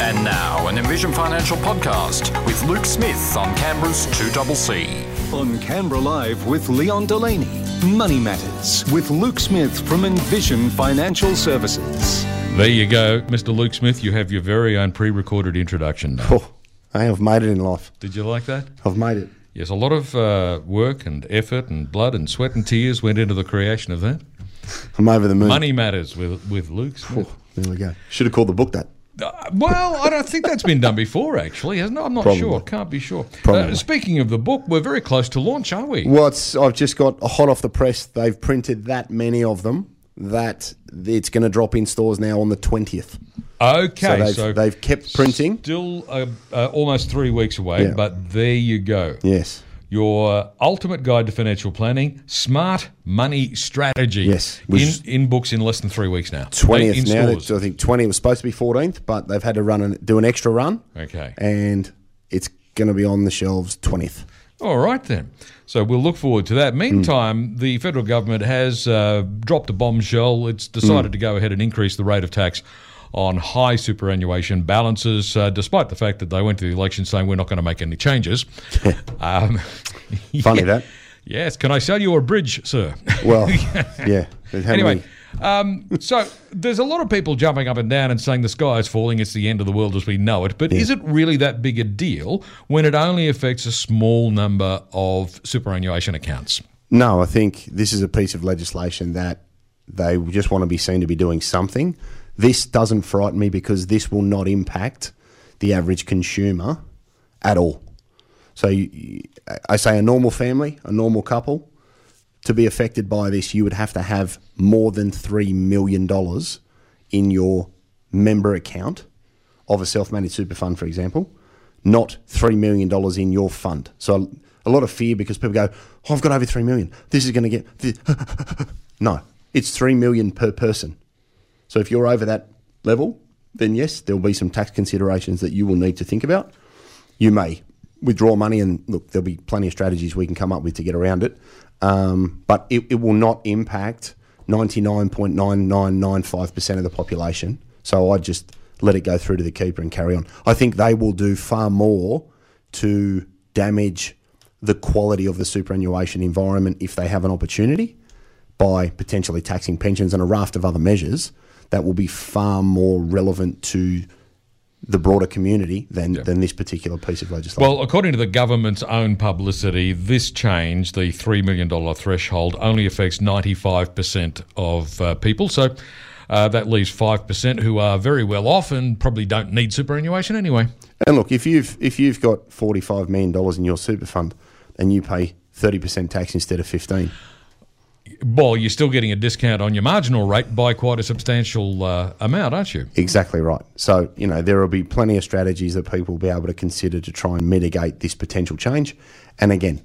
And now, an Envision Financial podcast with Luke Smith on Canberra's 2CC. On Canberra Live with Leon Delaney. Money Matters with Luke Smith from Envision Financial Services. There you go, Mr. Luke Smith. You have your very own pre recorded introduction now. Oh, I have made it in life. Did you like that? I've made it. Yes, a lot of uh, work and effort and blood and sweat and tears went into the creation of that. I'm over the moon. Money Matters with, with Luke Smith. Oh, there we go. Should have called the book that. Uh, well, I don't think that's been done before, actually, hasn't it? I'm not Probably. sure. Can't be sure. Uh, speaking of the book, we're very close to launch, aren't we? Well, it's, I've just got a hot off the press. They've printed that many of them that it's going to drop in stores now on the 20th. Okay, so they've, they've kept printing. Still uh, uh, almost three weeks away, Yeah. but there you go. Yes. Your ultimate guide to financial planning, smart money strategy. Yes, in, in books in less than three weeks now. 20th now. stores. I think 20 was supposed to be 14th, but they've had to run and do an extra run. Okay. And it's going to be on the shelves 20th. All right then. So we'll look forward to that. Meantime, the federal government has uh, dropped a bombshell. It's decided to go ahead and increase the rate of tax on high superannuation balances, uh, despite the fact that they went to the election saying we're not going to make any changes. um, Funny yeah. that. Yes. Can I sell you a bridge, sir? Well, yeah. Anyway, many- um, so there's a lot of people jumping up and down and saying the sky is falling, it's the end of the world as we know it. But is it really that big a deal when it only affects a small number of superannuation accounts? No, I think this is a piece of legislation that they just want to be seen to be doing something. This doesn't frighten me because this will not impact the average consumer at all. So you, I say a normal family, a normal couple, to be affected by this, you would have to have more than $3 million in your member account of a self managed super fund, for example, not $3 million in your fund. So a lot of fear because people go, oh, I've got over 3 million. This is going to get. No, it's 3 million per person. So if you're over that level, then yes, there'll be some tax considerations that you will need to think about. You may withdraw money, and look, there'll be plenty of strategies we can come up with to get around it. Um, but it, it will not impact 99.9995% of the population. So I just let it go through to the keeper and carry on. I think they will do far more to damage the quality of the superannuation environment if they have an opportunity by potentially taxing pensions and a raft of other measures that will be far more relevant to the broader community than, than this particular piece of legislation. Well, according to the government's own publicity, this change, the $3 million threshold, only affects 95% of uh, people. So uh, that leaves 5% who are very well off and probably don't need superannuation anyway. and look, if you've if you've got forty five million dollars in your super fund and you pay thirty percent tax instead of fifteen, Well, you're still getting a discount on your marginal rate by quite a substantial uh, amount, aren't you? exactly right. So you know there will be plenty of strategies that people will be able to consider to try and mitigate this potential change. And again,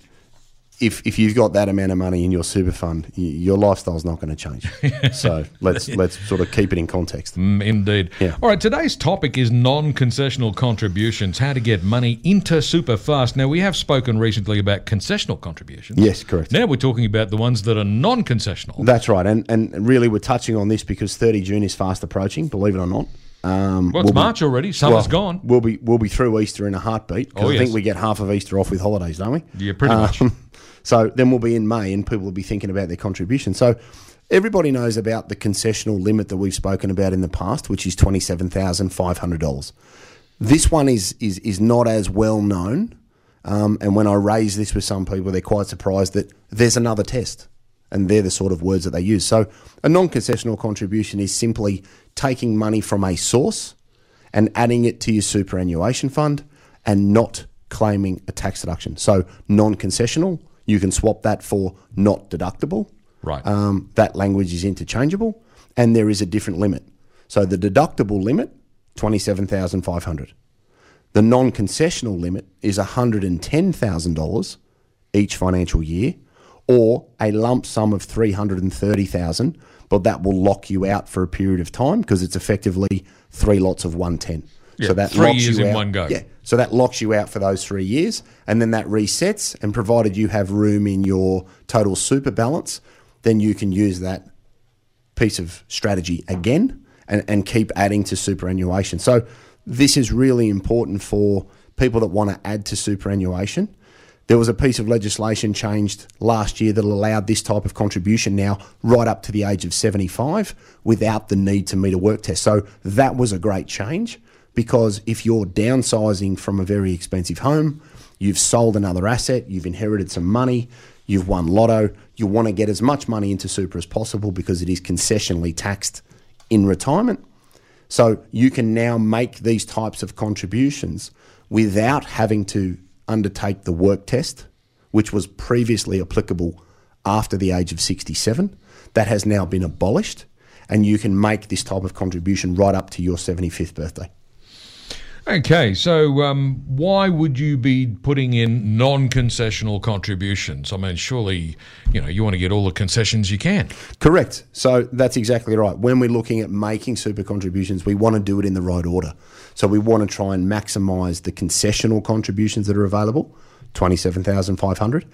if if you've got that amount of money in your super fund, your lifestyle's not going to change. so let's let's sort of keep it in context. Mm, Indeed. Yeah. All right, today's topic is non concessional contributions, how to get money into super fast. Now, we have spoken recently about concessional contributions. Yes, correct. Now we're talking about the ones that are non concessional. That's right, and and really we're touching on this because 30 June is fast approaching. Believe it or not. Um, Well, it's we'll be- March already. Summer's well, gone. We'll be we'll be through Easter in a heartbeat Oh, I yes. think we get half of Easter off with holidays, don't we? Yeah, pretty much. So then we'll be in May, and people will be thinking about their contribution. So everybody knows about the concessional limit that we've spoken about in the past, which is twenty seven thousand five hundred dollars. This one is is is not as well known, um, and when I raise this with some people, they're quite surprised that there's another test, and they're the sort of words that they use. So a non concessional contribution is simply taking money from a source and adding it to your superannuation fund and not claiming a tax deduction. So non concessional, you can swap that for not deductible. Right. Um, that language is interchangeable, and there is a different limit. So the deductible limit, twenty seven thousand five hundred. The non concessional limit is $110,000 each financial year or a lump sum of 330,000 but that will lock you out for a period of time because it's effectively three lots of 110. Yeah, so that three locks years you in out, one go. Yeah. So that locks you out for those 3 years and then that resets and provided you have room in your total super balance then you can use that piece of strategy again and, and keep adding to superannuation. So this is really important for people that want to add to superannuation. There was a piece of legislation changed last year that allowed this type of contribution now right up to the age of 75 without the need to meet a work test. So that was a great change because if you're downsizing from a very expensive home, you've sold another asset, you've inherited some money, you've won lotto, you want to get as much money into super as possible because it is concessionally taxed in retirement. So you can now make these types of contributions without having to undertake the work test, which was previously applicable after the age of 67. That has now been abolished, and you can make this type of contribution right up to your 75th birthday. Okay, so um, why would you be putting in non-concessional contributions? I mean, surely you know you want to get all the concessions you can. Correct. So that's exactly right. When we're looking at making super contributions, we want to do it in the right order. So we want to try and maximise the concessional contributions that are available, twenty-seven thousand five hundred.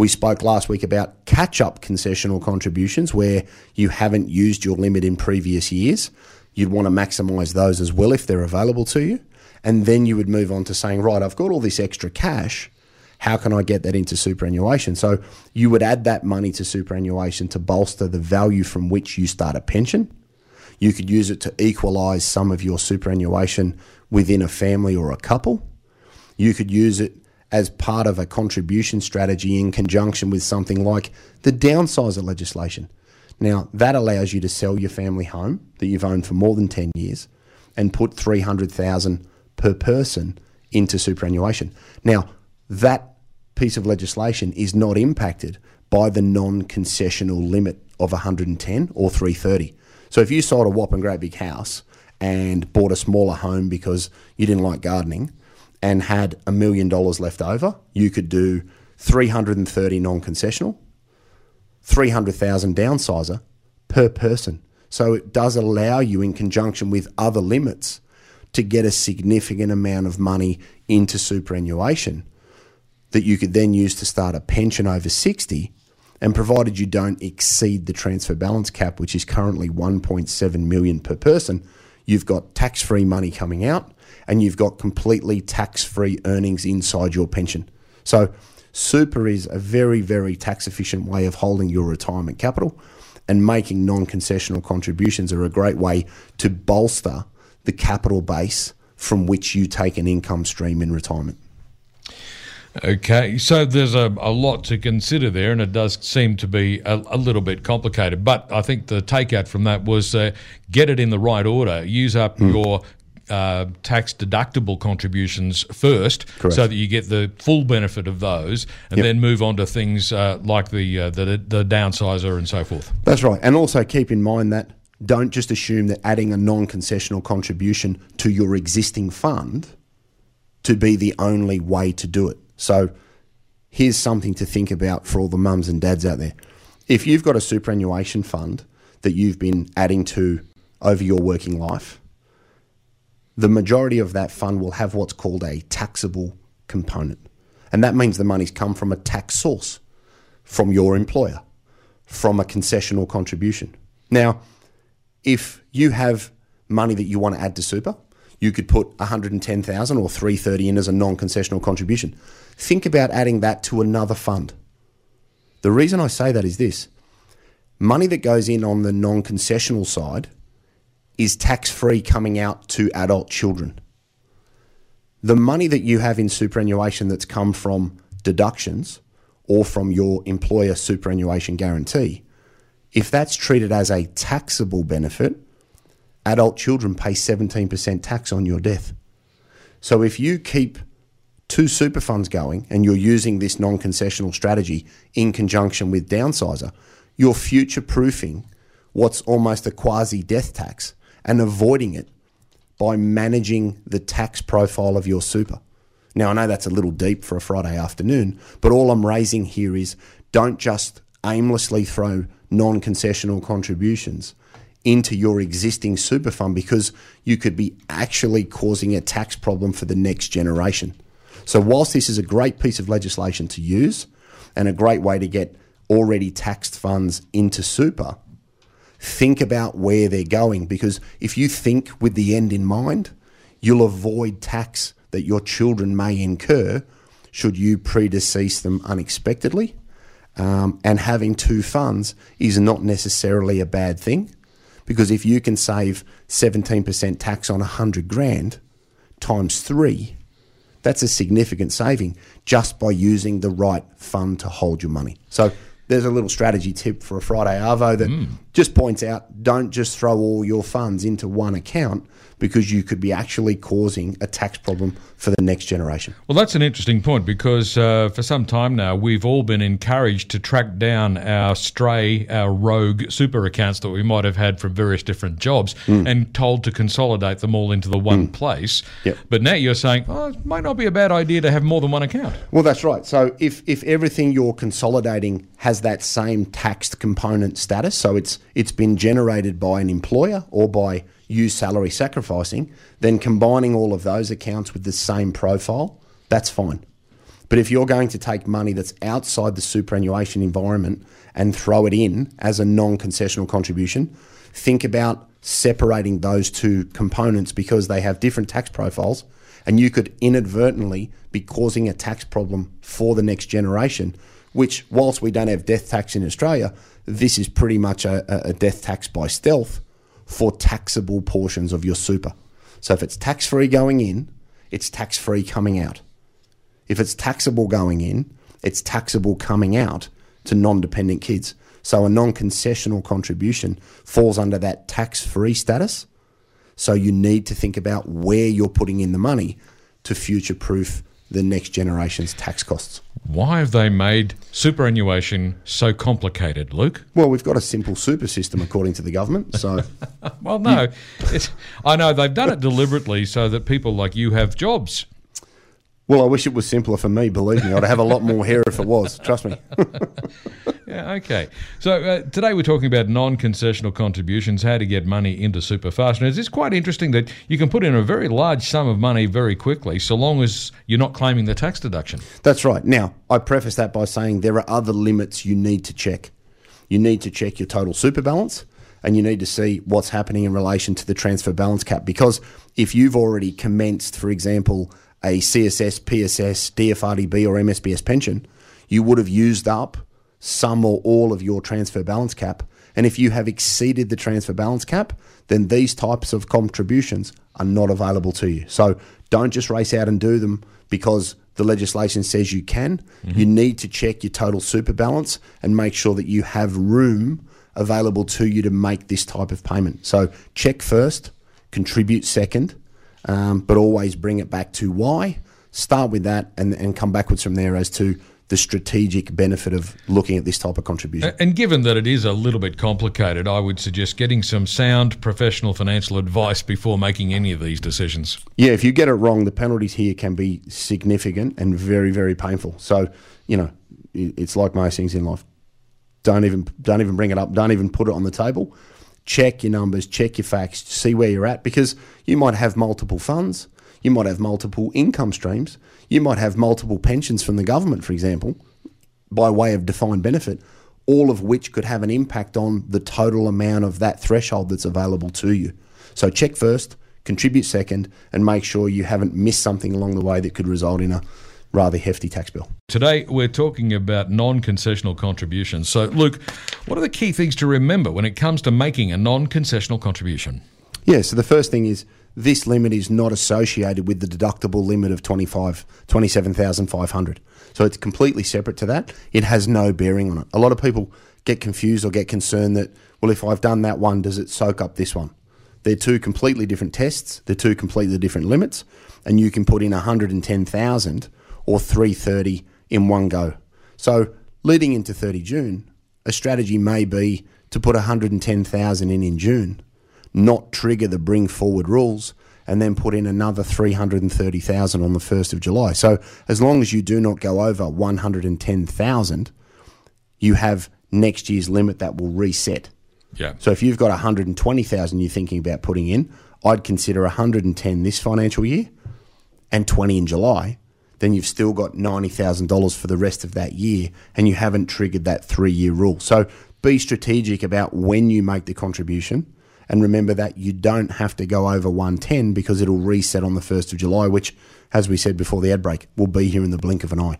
We spoke last week about catch-up concessional contributions where you haven't used your limit in previous years. You'd want to maximise those as well if they're available to you. And then you would move on to saying, right, I've got all this extra cash. How can I get that into superannuation? So you would add that money to superannuation to bolster the value from which you start a pension. You could use it to equalise some of your superannuation within a family or a couple. You could use it as part of a contribution strategy in conjunction with something like the downsizer legislation. Now, that allows you to sell your family home that you've owned for more than 10 years and put 300,000 per person into superannuation. Now, that piece of legislation is not impacted by the non-concessional limit of 110 or 330. So if you sold a whopping great big house and bought a smaller home because you didn't like gardening and had a million dollars left over, you could do 330 non-concessional, 300,000 downsizer per person. So it does allow you in conjunction with other limits to get a significant amount of money into superannuation that you could then use to start a pension over 60 and provided you don't exceed the transfer balance cap which is currently 1.7 million per person you've got tax-free money coming out and you've got completely tax-free earnings inside your pension so super is a very very tax efficient way of holding your retirement capital and making non-concessional contributions are a great way to bolster the capital base from which you take an income stream in retirement. Okay, so there's a, a lot to consider there, and it does seem to be a, a little bit complicated. But I think the takeout from that was uh, get it in the right order, use up mm. your uh, tax deductible contributions first, Correct. so that you get the full benefit of those, and yep. then move on to things uh, like the, uh, the the downsizer and so forth. That's right, and also keep in mind that don't just assume that adding a non concessional contribution to your existing fund to be the only way to do it. So here's something to think about for all the mums and dads out there. If you've got a superannuation fund that you've been adding to over your working life, the majority of that fund will have what's called a taxable component. And that means the money's come from a tax source, from your employer, from a concessional contribution. Now, if you have money that you want to add to super, you could put 110,000 or 330 in as a non-concessional contribution. Think about adding that to another fund. The reason I say that is this. Money that goes in on the non-concessional side is tax-free coming out to adult children. The money that you have in superannuation that's come from deductions or from your employer superannuation guarantee if that's treated as a taxable benefit, adult children pay 17% tax on your death. So if you keep two super funds going and you're using this non concessional strategy in conjunction with downsizer, you're future proofing what's almost a quasi death tax and avoiding it by managing the tax profile of your super. Now, I know that's a little deep for a Friday afternoon, but all I'm raising here is don't just aimlessly throw non concessional contributions into your existing super fund because you could be actually causing a tax problem for the next generation. So, whilst this is a great piece of legislation to use and a great way to get already taxed funds into super, think about where they're going because if you think with the end in mind, you'll avoid tax that your children may incur should you predecease them unexpectedly. Um, and having two funds is not necessarily a bad thing because if you can save 17% tax on 100 grand times three, that's a significant saving just by using the right fund to hold your money. So there's a little strategy tip for a Friday Arvo that just points out don't just throw all your funds into one account because you could be actually causing a tax problem for the next generation. Well, that's an interesting point because uh, for some time now we've all been encouraged to track down our stray, our rogue super accounts that we might have had from various different jobs and told to consolidate them all into the one place. Yep. But now you're saying, oh, it might not be a bad idea to have more than one account. Well, that's right. So if, if everything you're consolidating has that same taxed component status, so it's it's been generated by an employer or by you salary sacrificing, then combining all of those accounts with the same profile, that's fine. But if you're going to take money that's outside the superannuation environment and throw it in as a non concessional contribution, think about separating those two components because they have different tax profiles and you could inadvertently be causing a tax problem for the next generation. Which, whilst we don't have death tax in Australia, this is pretty much a, a- death tax by stealth for taxable portions of your super. So if it's tax free going in, it's tax free coming out. If it's taxable going in, it's taxable coming out to non dependent kids. So a non concessional contribution falls under that tax free status. So you need to think about where you're putting in the money to future proof the next generation's tax costs. Why have they made superannuation so complicated, Luke? Well, we've got a simple super system according to the government. So Well, no. It's, I know they've done it deliberately so that people like you have jobs. Well, I wish it was simpler for me. Believe me, I'd have a lot more hair if it was. Trust me. Yeah, okay. So uh, today we're talking about non-concessional contributions, how to get money into super fast. And it's quite interesting that you can put in a very large sum of money very quickly, so long as you're not claiming the tax deduction. That's right. Now, I preface that by saying there are other limits you need to check. You need to check your total super balance and you need to see what's happening in relation to the transfer balance cap because if you've already commenced, for example, a CSS, PSS, DFRDB, or MSBS pension, you would have used up some or all of your transfer balance cap. And if you have exceeded the transfer balance cap, then these types of contributions are not available to you. So don't just race out and do them because the legislation says you can. You need to check your total super balance and make sure that you have room available to you to make this type of payment. So check first, contribute second, um, but always bring it back to why. Start with that and, and come backwards from there as to the strategic benefit of looking at this type of contribution. And given that it is a little bit complicated, I would suggest getting some sound professional financial advice before making any of these decisions. Yeah, if you get it wrong, the penalties here can be significant and very, very painful. So, you know, it's like most things in life. Don't even don't even bring it up. Don't even put it on the table. Check your numbers, check your facts, see where you're at because you might have multiple funds, you might have multiple income streams, you might have multiple pensions from the government, for example, by way of defined benefit, all of which could have an impact on the total amount of that threshold that's available to you. So check first, contribute second, and make sure you haven't missed something along the way that could result in a rather hefty tax bill. Today, we're talking about non concessional contributions. So, Luke, what are the key things to remember when it comes to making a non concessional contribution? Yeah, so the first thing is this limit is not associated with the deductible limit of 25 27,500. So it's completely separate to that. It has no bearing on it. A lot of people get confused or get concerned that well if I've done that one does it soak up this one? They're two completely different tests, they're two completely different limits and you can put in 110,000 or 330 in one go. So leading into 30 June, a strategy may be to put 110,000 in in June not trigger the bring forward rules and then put in another 330,000 on the 1st of July. So as long as you do not go over 110,000, you have next year's limit that will reset. Yeah. So if you've got 120,000 you're thinking about putting in, I'd consider 110 this financial year and 20 in July. Then you've still got $90,000 for the rest of that year and you haven't triggered that 3-year rule. So be strategic about when you make the contribution And remember that you don't have to go over 110 because it'll reset on the 1st of July, which, as we said before the ad break, will be here in the blink of an eye.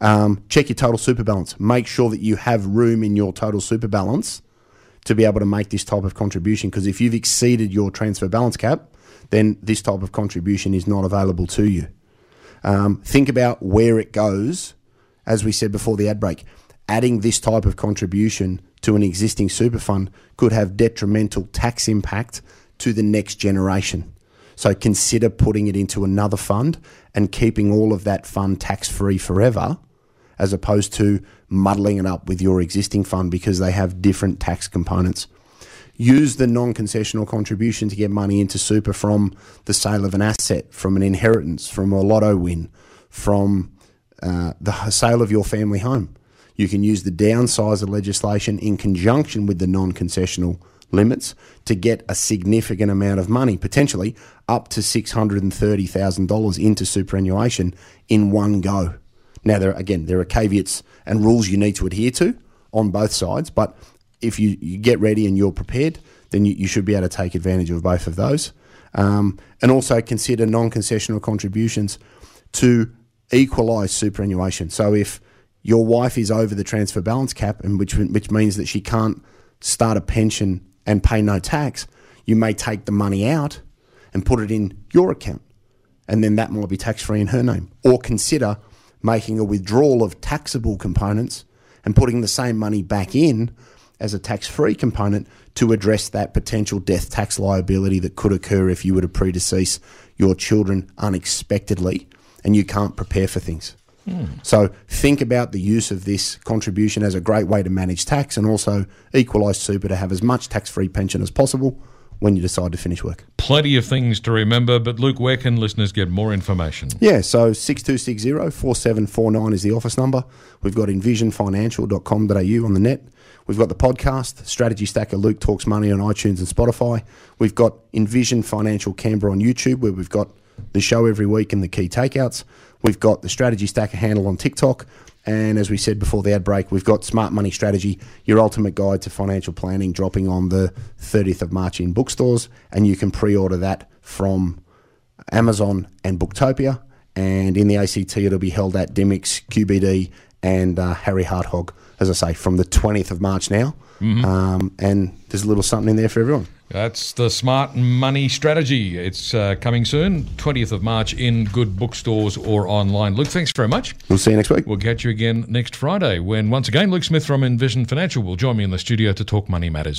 Um, check your total super balance. Make sure that you have room in your total super balance to be able to make this type of contribution. Because if you've exceeded your transfer balance cap, then this type of contribution is not available to you. Um, think about where it goes, as we said before the ad break. Adding this type of contribution to an existing super fund could have detrimental tax impact to the next generation. So consider putting it into another fund and keeping all of that fund tax free forever as opposed to muddling it up with your existing fund because they have different tax components. Use the non concessional contribution to get money into super from the sale of an asset, from an inheritance, from a lotto win, from uh, the sale of your family home. You can use the downsizer legislation in conjunction with the non concessional limits to get a significant amount of money, potentially up to $630,000 into superannuation in one go. Now, there again, there are caveats and rules you need to adhere to on both sides, but if you, you get ready and you're prepared, then you, you should be able to take advantage of both of those. Um, and also consider non concessional contributions to equalise superannuation. So if your wife is over the transfer balance cap, and which which means that she can't start a pension and pay no tax, you may take the money out and put it in your account, and then that might be tax free in her name. Or consider making a withdrawal of taxable components and putting the same money back in as a tax free component to address that potential death tax liability that could occur if you were to predecease your children unexpectedly and you can't prepare for things. Mm. So think about the use of this contribution as a great way to manage tax and also equalise super to have as much tax free pension as possible when you decide to finish work. Plenty of things to remember, but Luke, where can listeners get more information? Yeah, so 6260 4749 is the office number. We've got envisionfinancial.com.au on the net. We've got the podcast, Strategy Stacker Luke Talks Money on iTunes and Spotify. We've got Envision Financial Canberra on YouTube, where we've got the show every week and the key takeouts. We've got the Strategy Stacker handle on TikTok. And as we said before the ad break, we've got Smart Money Strategy, your ultimate guide to financial planning, dropping on the 30th of March in bookstores. And you can pre order that from Amazon and Booktopia. And in the ACT, it'll be held at Dymocks, QBD, and uh, Harry Hartog, as I say, from the 20th of March now. Mm-hmm. Um, and there's a little something in there for everyone. That's the smart money strategy. It's uh, coming soon, 20th of March, in good bookstores or online. Luke, thanks very much. We'll see you next week. We'll catch you again next Friday when, once again, Luke Smith from Envision Financial will join me in the studio to talk money matters.